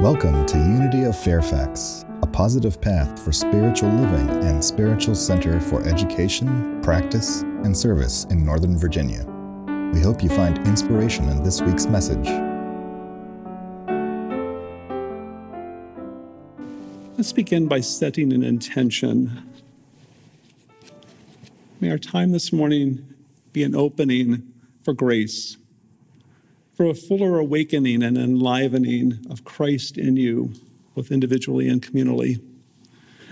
Welcome to Unity of Fairfax, a positive path for spiritual living and spiritual center for education, practice, and service in Northern Virginia. We hope you find inspiration in this week's message. Let's begin by setting an intention. May our time this morning be an opening for grace for a fuller awakening and enlivening of Christ in you, both individually and communally.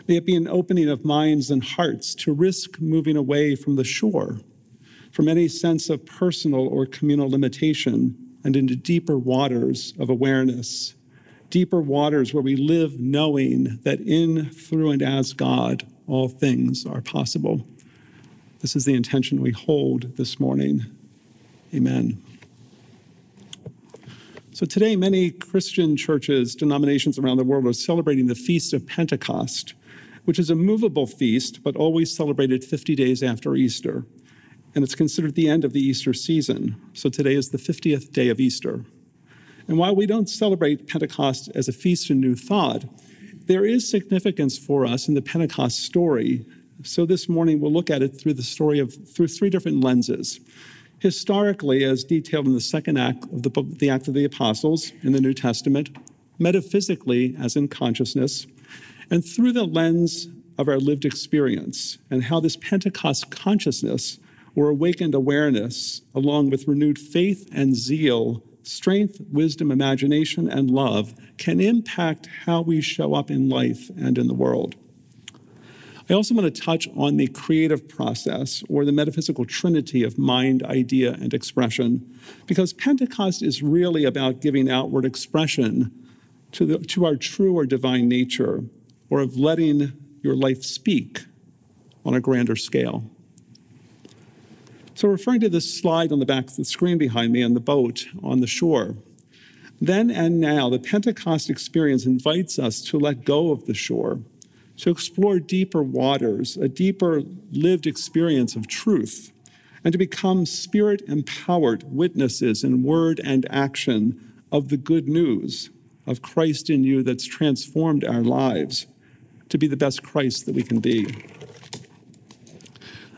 May it be an opening of minds and hearts to risk moving away from the shore, from any sense of personal or communal limitation, and into deeper waters of awareness, deeper waters where we live knowing that in, through, and as God, all things are possible. This is the intention we hold this morning. Amen. So today, many Christian churches, denominations around the world are celebrating the Feast of Pentecost, which is a movable feast, but always celebrated 50 days after Easter. And it's considered the end of the Easter season. So today is the 50th day of Easter. And while we don't celebrate Pentecost as a feast of new thought, there is significance for us in the Pentecost story. So this morning we'll look at it through the story of through three different lenses historically, as detailed in the second act of the, the Act of the Apostles in the New Testament, metaphysically, as in consciousness, and through the lens of our lived experience and how this Pentecost consciousness or awakened awareness, along with renewed faith and zeal, strength, wisdom, imagination, and love, can impact how we show up in life and in the world. I also want to touch on the creative process or the metaphysical trinity of mind, idea, and expression, because Pentecost is really about giving outward expression to, the, to our true or divine nature, or of letting your life speak on a grander scale. So, referring to this slide on the back of the screen behind me on the boat on the shore, then and now, the Pentecost experience invites us to let go of the shore to explore deeper waters, a deeper lived experience of truth, and to become spirit empowered witnesses in word and action of the good news of Christ in you that's transformed our lives to be the best Christ that we can be.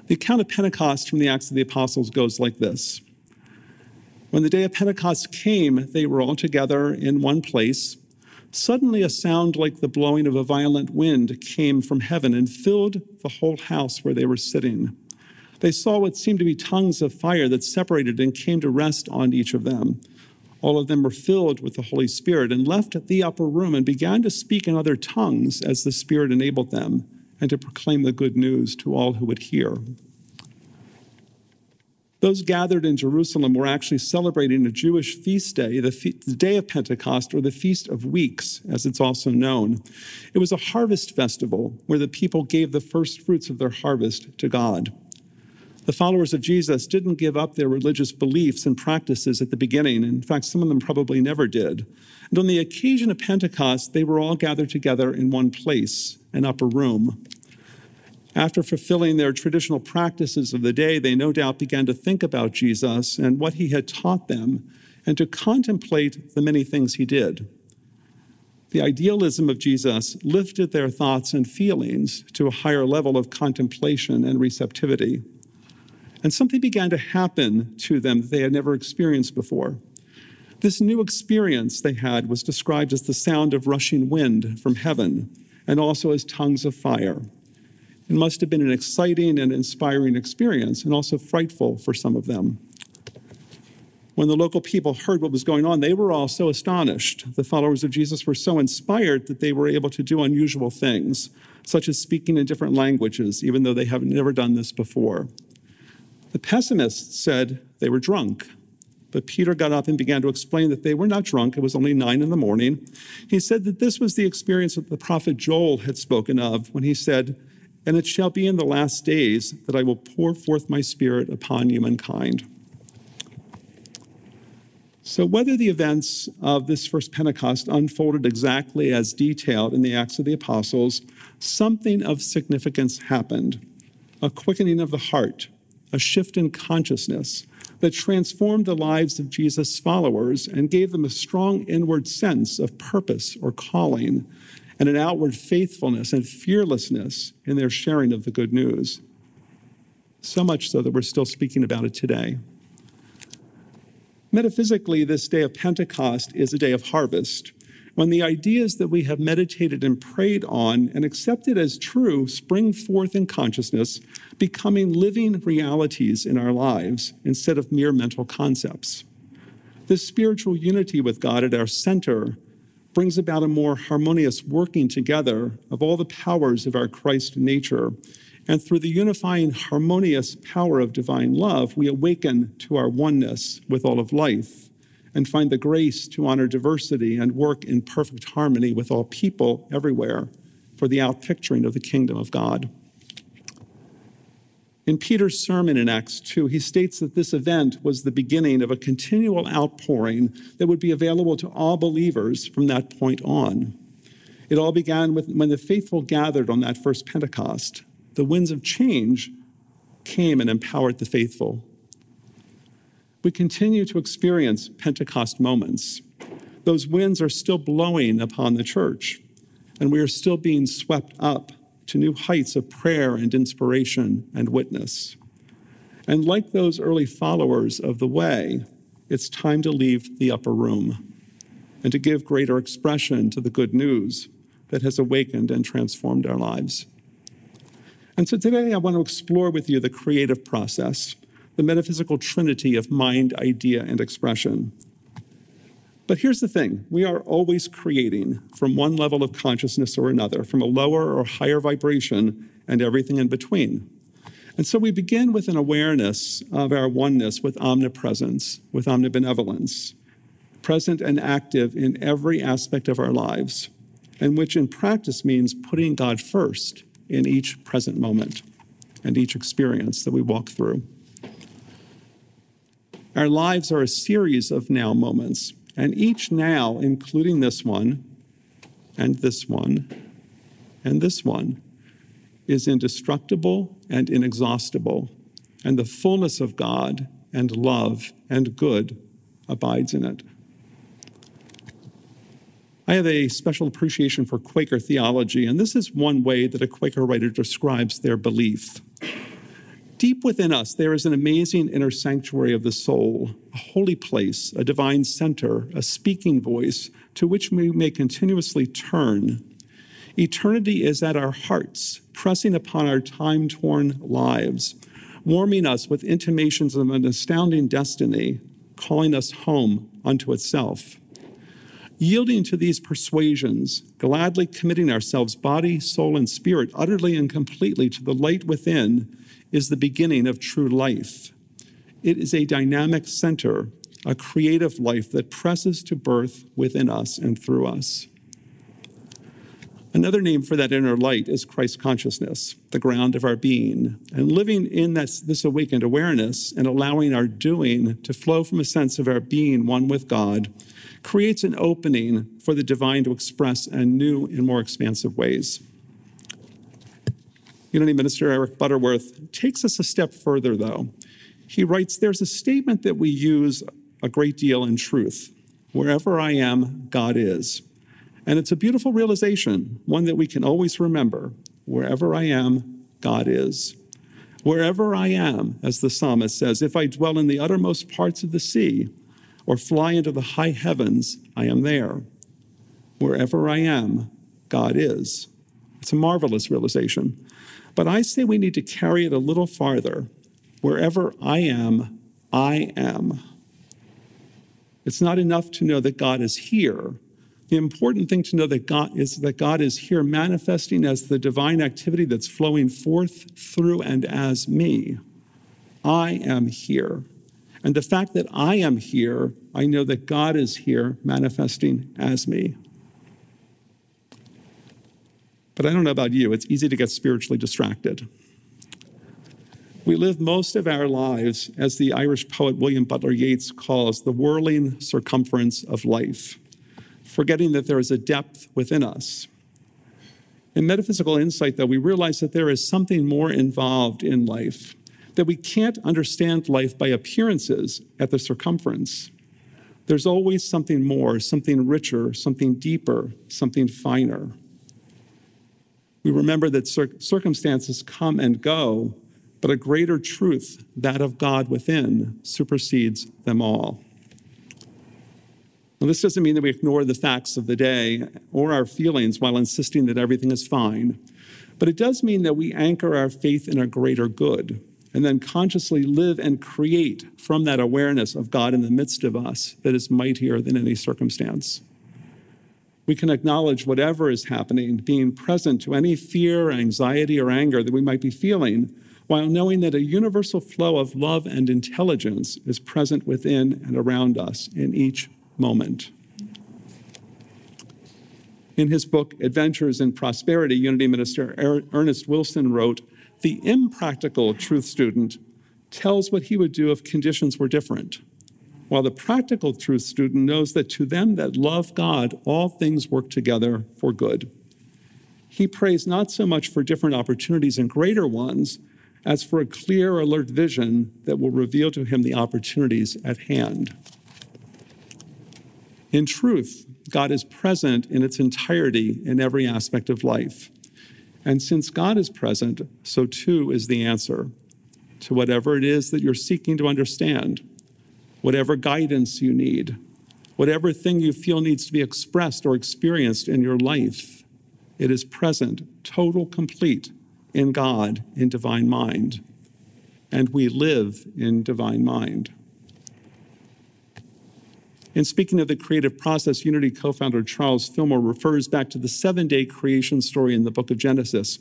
The account of Pentecost from the Acts of the Apostles goes like this When the day of Pentecost came, they were all together in one place. Suddenly, a sound like the blowing of a violent wind came from heaven and filled the whole house where they were sitting. They saw what seemed to be tongues of fire that separated and came to rest on each of them. All of them were filled with the Holy Spirit and left the upper room and began to speak in other tongues as the Spirit enabled them, and to proclaim the good news to all who would hear. Those gathered in Jerusalem were actually celebrating a Jewish feast day, the, fe- the, day of Pentecost, or the Feast of Weeks, as it's also known. It was a harvest festival where the people gave the first fruits of their harvest to God. The followers of Jesus didn't give up their religious beliefs and practices at the beginning. In fact, some of them probably never did. And on the occasion of Pentecost, they were all gathered together in one place, an upper room. After fulfilling their traditional practices of the day, they no doubt began to think about Jesus and what he had taught them and to contemplate the many things he did. The idealism of Jesus lifted their thoughts and feelings to a higher level of contemplation and receptivity. And something began to happen to them that they had never experienced before. This new experience they had was described as the sound of rushing wind from heaven and also as tongues of fire. It must have been an exciting and inspiring experience, and also frightful for some of them. When the local people heard what was going on, they were all so astonished. The followers of Jesus were so inspired that they were able to do unusual things, such as speaking in different languages, even though they have never done this before. The pessimists said they were drunk. But Peter got up and began to explain that they were not drunk. It was only nine in the morning. He said that this was the experience that the prophet Joel had spoken of when he said, and it shall be in the last days that I will pour forth my spirit upon humankind. So, whether the events of this first Pentecost unfolded exactly as detailed in the Acts of the Apostles, something of significance happened a quickening of the heart, a shift in consciousness, that transformed the lives of Jesus' followers and gave them a strong inward sense of purpose or calling and an outward faithfulness and fearlessness in their sharing of the good news. So much so that we're still speaking about it today. Metaphysically, this day of Pentecost is a day of harvest, when the ideas that we have meditated and prayed on and accepted as true spring forth in consciousness, becoming living realities in our lives instead of mere mental concepts. This spiritual unity with God at our center brings about a more harmonious working together of all the powers of our Christ nature. And through the unifying, harmonious power of divine love, we awaken to our oneness with all of life and find the grace to honor diversity and work in perfect harmony with all people everywhere for the outpicturing of the kingdom of God. In Peter's sermon in Acts 2, he states that this event was the beginning of a continual outpouring that would be available to all believers from that point on. It all began with when the faithful gathered on that first Pentecost. The winds of change came and empowered the faithful we continue to experience Pentecost moments. Those winds are still blowing upon the church, and we are still being swept up to new heights of prayer and inspiration and witness. And like those early followers of the way, it's time to leave the upper room and to give greater expression to the good news that has awakened and transformed our lives. And so today I want to explore with you the creative process the metaphysical trinity of mind, idea, and expression. But here's the thing we are always creating from one level of consciousness or another, from a lower or higher vibration, and everything in between. And so we begin with an awareness of our oneness with omnipresence, with omnibenevolence, present and active in every aspect of our lives, and which in practice means putting God first in each present moment and each experience that we walk through. Our lives are a series of now moments, and each now, including this one, and this one, and this one, is indestructible and inexhaustible, and the fullness of God and love and good abides in it. I have a special appreciation for Quaker theology, and this is one way that a Quaker writer describes their belief. Deep within us, there is an amazing inner sanctuary of the soul, a holy place, a divine center, a speaking voice to which we may continuously turn. Eternity is at our hearts, pressing upon our time torn lives, warming us with intimations of an astounding destiny, calling us home unto itself. Yielding to these persuasions, gladly committing ourselves, body, soul, and spirit, utterly and completely to the light within, is the beginning of true life. It is a dynamic center, a creative life that presses to birth within us and through us. Another name for that inner light is Christ consciousness, the ground of our being. And living in this, this awakened awareness and allowing our doing to flow from a sense of our being one with God creates an opening for the divine to express in new and more expansive ways. Unity Minister Eric Butterworth takes us a step further, though. He writes There's a statement that we use a great deal in truth wherever I am, God is. And it's a beautiful realization, one that we can always remember. Wherever I am, God is. Wherever I am, as the psalmist says, if I dwell in the uttermost parts of the sea or fly into the high heavens, I am there. Wherever I am, God is. It's a marvelous realization. But I say we need to carry it a little farther. Wherever I am, I am. It's not enough to know that God is here. The important thing to know that God is that God is here manifesting as the divine activity that's flowing forth through and as me. I am here. And the fact that I am here, I know that God is here manifesting as me. But I don't know about you, it's easy to get spiritually distracted. We live most of our lives, as the Irish poet William Butler Yeats calls, the whirling circumference of life, forgetting that there is a depth within us. In metaphysical insight, though, we realize that there is something more involved in life that we can't understand life by appearances at the circumference. There's always something more, something richer, something deeper, something finer. We remember that cir- circumstances come and go, but a greater truth, that of God within, supersedes them all. Now, this doesn't mean that we ignore the facts of the day or our feelings while insisting that everything is fine, but it does mean that we anchor our faith in a greater good and then consciously live and create from that awareness of God in the midst of us that is mightier than any circumstance. We can acknowledge whatever is happening, being present to any fear, anxiety, or anger that we might be feeling, while knowing that a universal flow of love and intelligence is present within and around us in each moment. In his book, Adventures in Prosperity, Unity Minister er-, Ernest Wilson wrote The impractical truth student tells what he would do if conditions were different, while the practical truth student knows that to them that love God, all things work together for good. He prays not so much for different opportunities and greater ones as for a clear, alert vision that will reveal to him the opportunities at hand. In truth, God is present in its entirety in every aspect of life. And since God is present, so too is the answer to whatever it is that you're seeking to understand, whatever guidance you need, whatever thing you feel needs to be expressed or experienced in your life. It is present, total, complete in God, in divine mind. And we live in divine mind. In speaking of the creative process, Unity co founder Charles Fillmore refers back to the seven day creation story in the book of Genesis.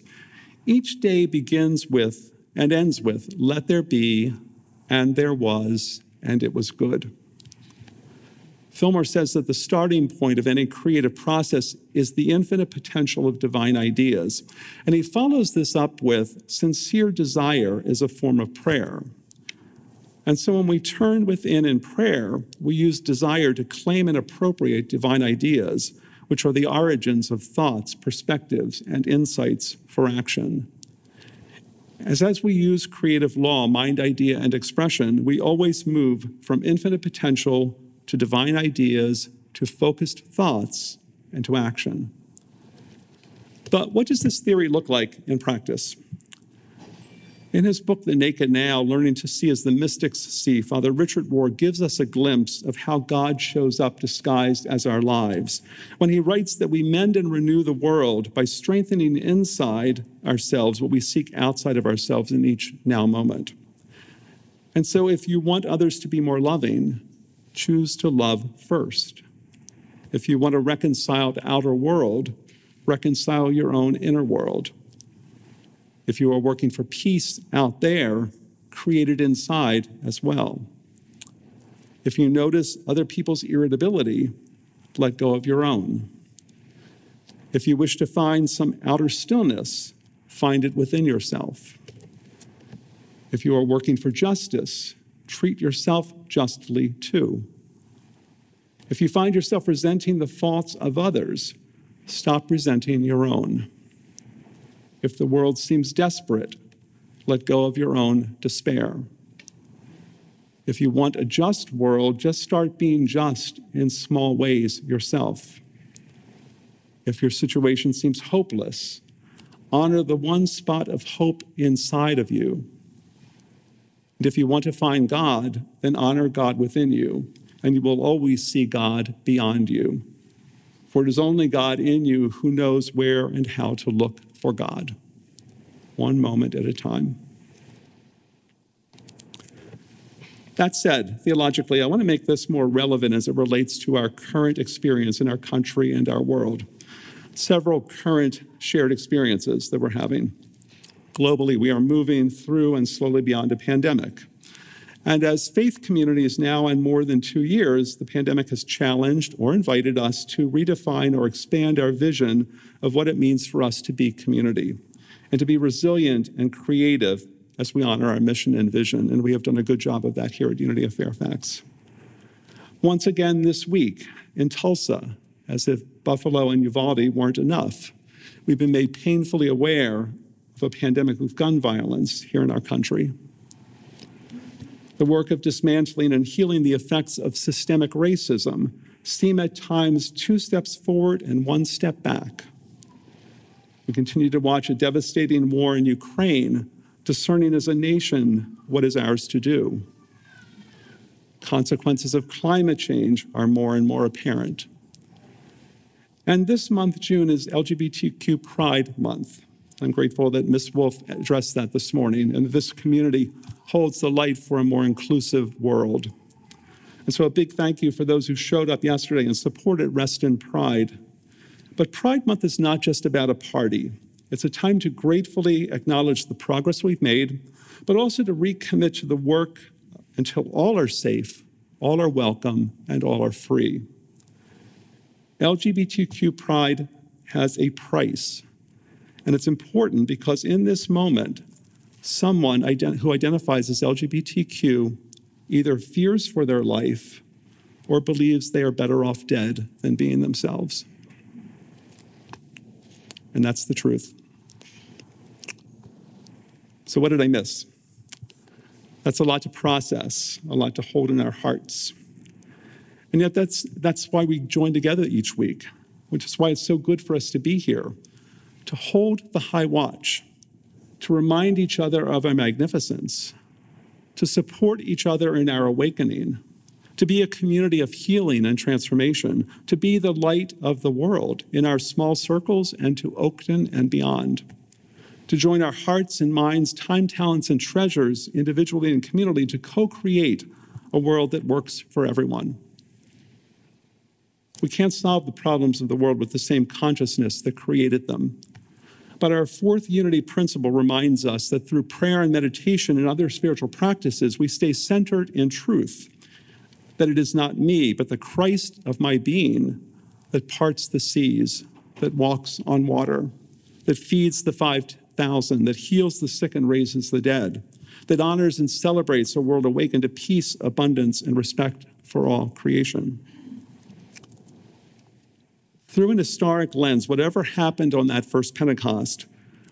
Each day begins with and ends with, Let there be, and there was, and it was good. Fillmore says that the starting point of any creative process is the infinite potential of divine ideas. And he follows this up with sincere desire is a form of prayer. And so when we turn within in prayer, we use desire to claim and appropriate divine ideas, which are the origins of thoughts, perspectives, and insights for action. As as we use creative law, mind, idea, and expression, we always move from infinite potential to divine ideas to focused thoughts and to action. But what does this theory look like in practice? In his book, The Naked Now Learning to See as the Mystics See, Father Richard Rohr gives us a glimpse of how God shows up disguised as our lives. When he writes that we mend and renew the world by strengthening inside ourselves what we seek outside of ourselves in each now moment. And so, if you want others to be more loving, choose to love first. If you want to reconcile the outer world, reconcile your own inner world. If you are working for peace out there, create it inside as well. If you notice other people's irritability, let go of your own. If you wish to find some outer stillness, find it within yourself. If you are working for justice, treat yourself justly too. If you find yourself resenting the faults of others, stop resenting your own. If the world seems desperate, let go of your own despair. If you want a just world, just start being just in small ways yourself. If your situation seems hopeless, honor the one spot of hope inside of you. And if you want to find God, then honor God within you, and you will always see God beyond you. For it is only God in you who knows where and how to look for God, one moment at a time. That said, theologically, I want to make this more relevant as it relates to our current experience in our country and our world. Several current shared experiences that we're having. Globally, we are moving through and slowly beyond a pandemic. And as faith communities now in more than two years, the pandemic has challenged or invited us to redefine or expand our vision of what it means for us to be community and to be resilient and creative as we honor our mission and vision. And we have done a good job of that here at Unity of Fairfax. Once again this week in Tulsa, as if Buffalo and Uvalde weren't enough, we've been made painfully aware of a pandemic of gun violence here in our country. The work of dismantling and healing the effects of systemic racism seem at times two steps forward and one step back. We continue to watch a devastating war in Ukraine, discerning as a nation what is ours to do. Consequences of climate change are more and more apparent. And this month, June, is LGBTQ Pride Month. I'm grateful that Ms. Wolf addressed that this morning, and this community holds the light for a more inclusive world. And so, a big thank you for those who showed up yesterday and supported Reston Pride. But Pride Month is not just about a party, it's a time to gratefully acknowledge the progress we've made, but also to recommit to the work until all are safe, all are welcome, and all are free. LGBTQ pride has a price, and it's important because in this moment, someone ident- who identifies as LGBTQ either fears for their life or believes they are better off dead than being themselves. And that's the truth. So, what did I miss? That's a lot to process, a lot to hold in our hearts. And yet, that's, that's why we join together each week, which is why it's so good for us to be here, to hold the high watch, to remind each other of our magnificence, to support each other in our awakening, to be a community of healing and transformation, to be the light of the world in our small circles and to Oakton and beyond to join our hearts and minds, time, talents, and treasures individually and communally to co create a world that works for everyone. We can't solve the problems of the world with the same consciousness that created them. But our fourth unity principle reminds us that through prayer and meditation and other spiritual practices, we stay centered in truth, that it is not me, but the Christ of my being that parts the seas, that walks on water, that feeds the five thousand, that heals the sick and raises the dead, that honors and celebrates a world awakened to peace, abundance, and respect for all creation. Through an historic lens, whatever happened on that first Pentecost,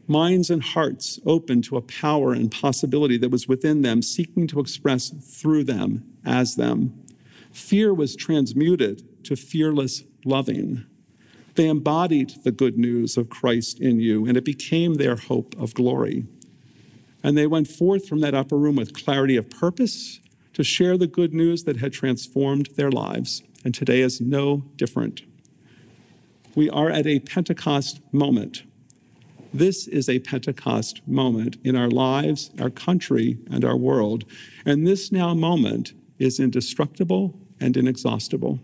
minds and hearts open to a power and possibility that was within them, seeking to express through them, as them. Fear was transmuted to fearless loving. They embodied the good news of Christ in you, and it became their hope of glory. And they went forth from that upper room with clarity of purpose to share the good news that had transformed their lives. And today is no different. We are at a Pentecost moment. This is a Pentecost moment in our lives, our country, and our world. And this now moment is indestructible and inexhaustible.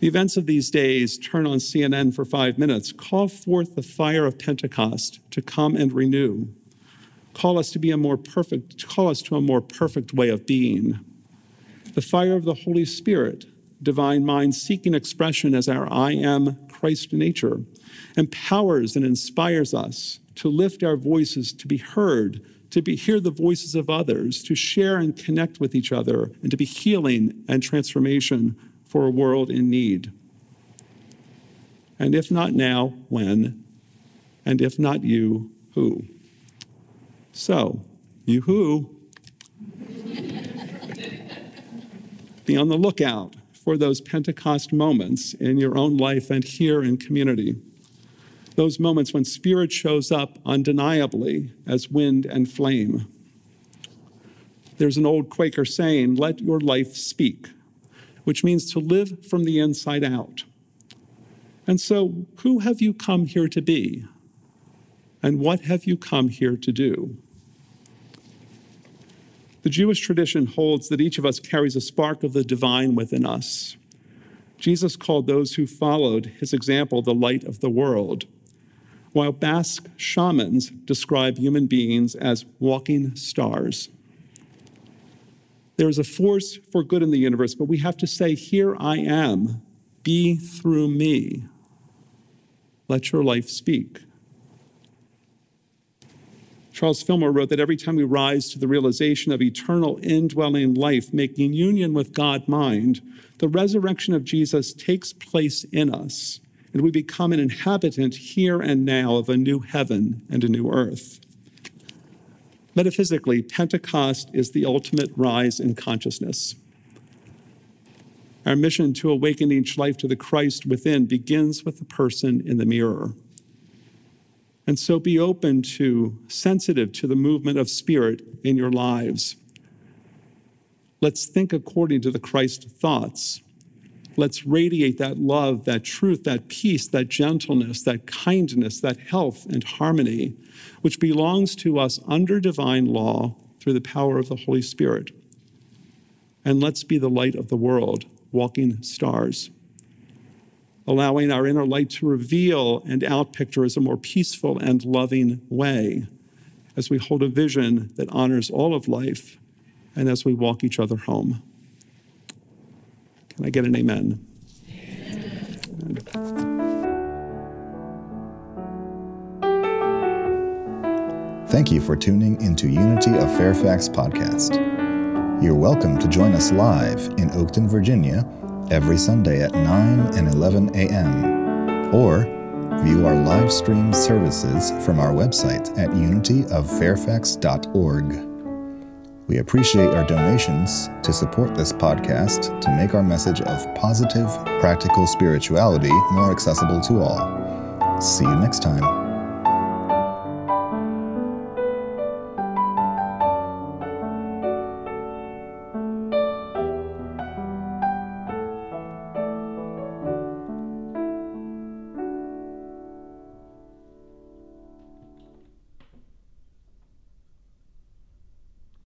The events of these days turn on CNN for five minutes, call forth the fire of Pentecost to come and renew. Call us to be a more perfect, call us to a more perfect way of being. The fire of the Holy Spirit, divine mind seeking expression as our I am Christ nature, empowers and inspires us to lift our voices, to be heard, to be, hear the voices of others, to share and connect with each other, and to be healing and transformation for a world in need? And if not now, when? And if not you, who? So, you who? Be on the lookout for those Pentecost moments in your own life and here in community. Those moments when Spirit shows up undeniably as wind and flame. There's an old Quaker saying, let your life speak which means to live from the inside out. And so, who have you come here to be? And what have you come here to do? The Jewish tradition holds that each of us carries a spark of the divine within us. Jesus called those who followed his example the light of the world, while Basque shamans describe human beings as walking stars. There is a force for good in the universe, but we have to say, Here I am, be through me. Let your life speak. Charles Fillmore wrote that every time we rise to the realization of eternal indwelling life, making union with God mind, the resurrection of Jesus takes place in us, and we become an inhabitant here and now of a new heaven and a new earth. Metaphysically, Pentecost is the ultimate rise in consciousness. Our mission to awaken each life to the Christ within begins with the person in the mirror. And so be open to, sensitive to the movement of spirit in your lives. Let's think according to the Christ thoughts. Let's radiate that love, that truth, that peace, that gentleness, that kindness, that health and harmony, which belongs to us under divine law through the power of the Holy Spirit. And let's be the light of the world, walking stars, allowing our inner light to reveal and outpicture as a more peaceful and loving way as we hold a vision that honors all of life and as we walk each other home. Can I get an amen? amen. Thank you for tuning into Unity of Fairfax podcast. You're welcome to join us live in Oakton, Virginia every Sunday at 9 and 11 a.m. or view our live stream services from our website at unityoffairfax.org. We appreciate our donations to support this podcast to make our message of positive, practical spirituality more accessible to all. See you next time.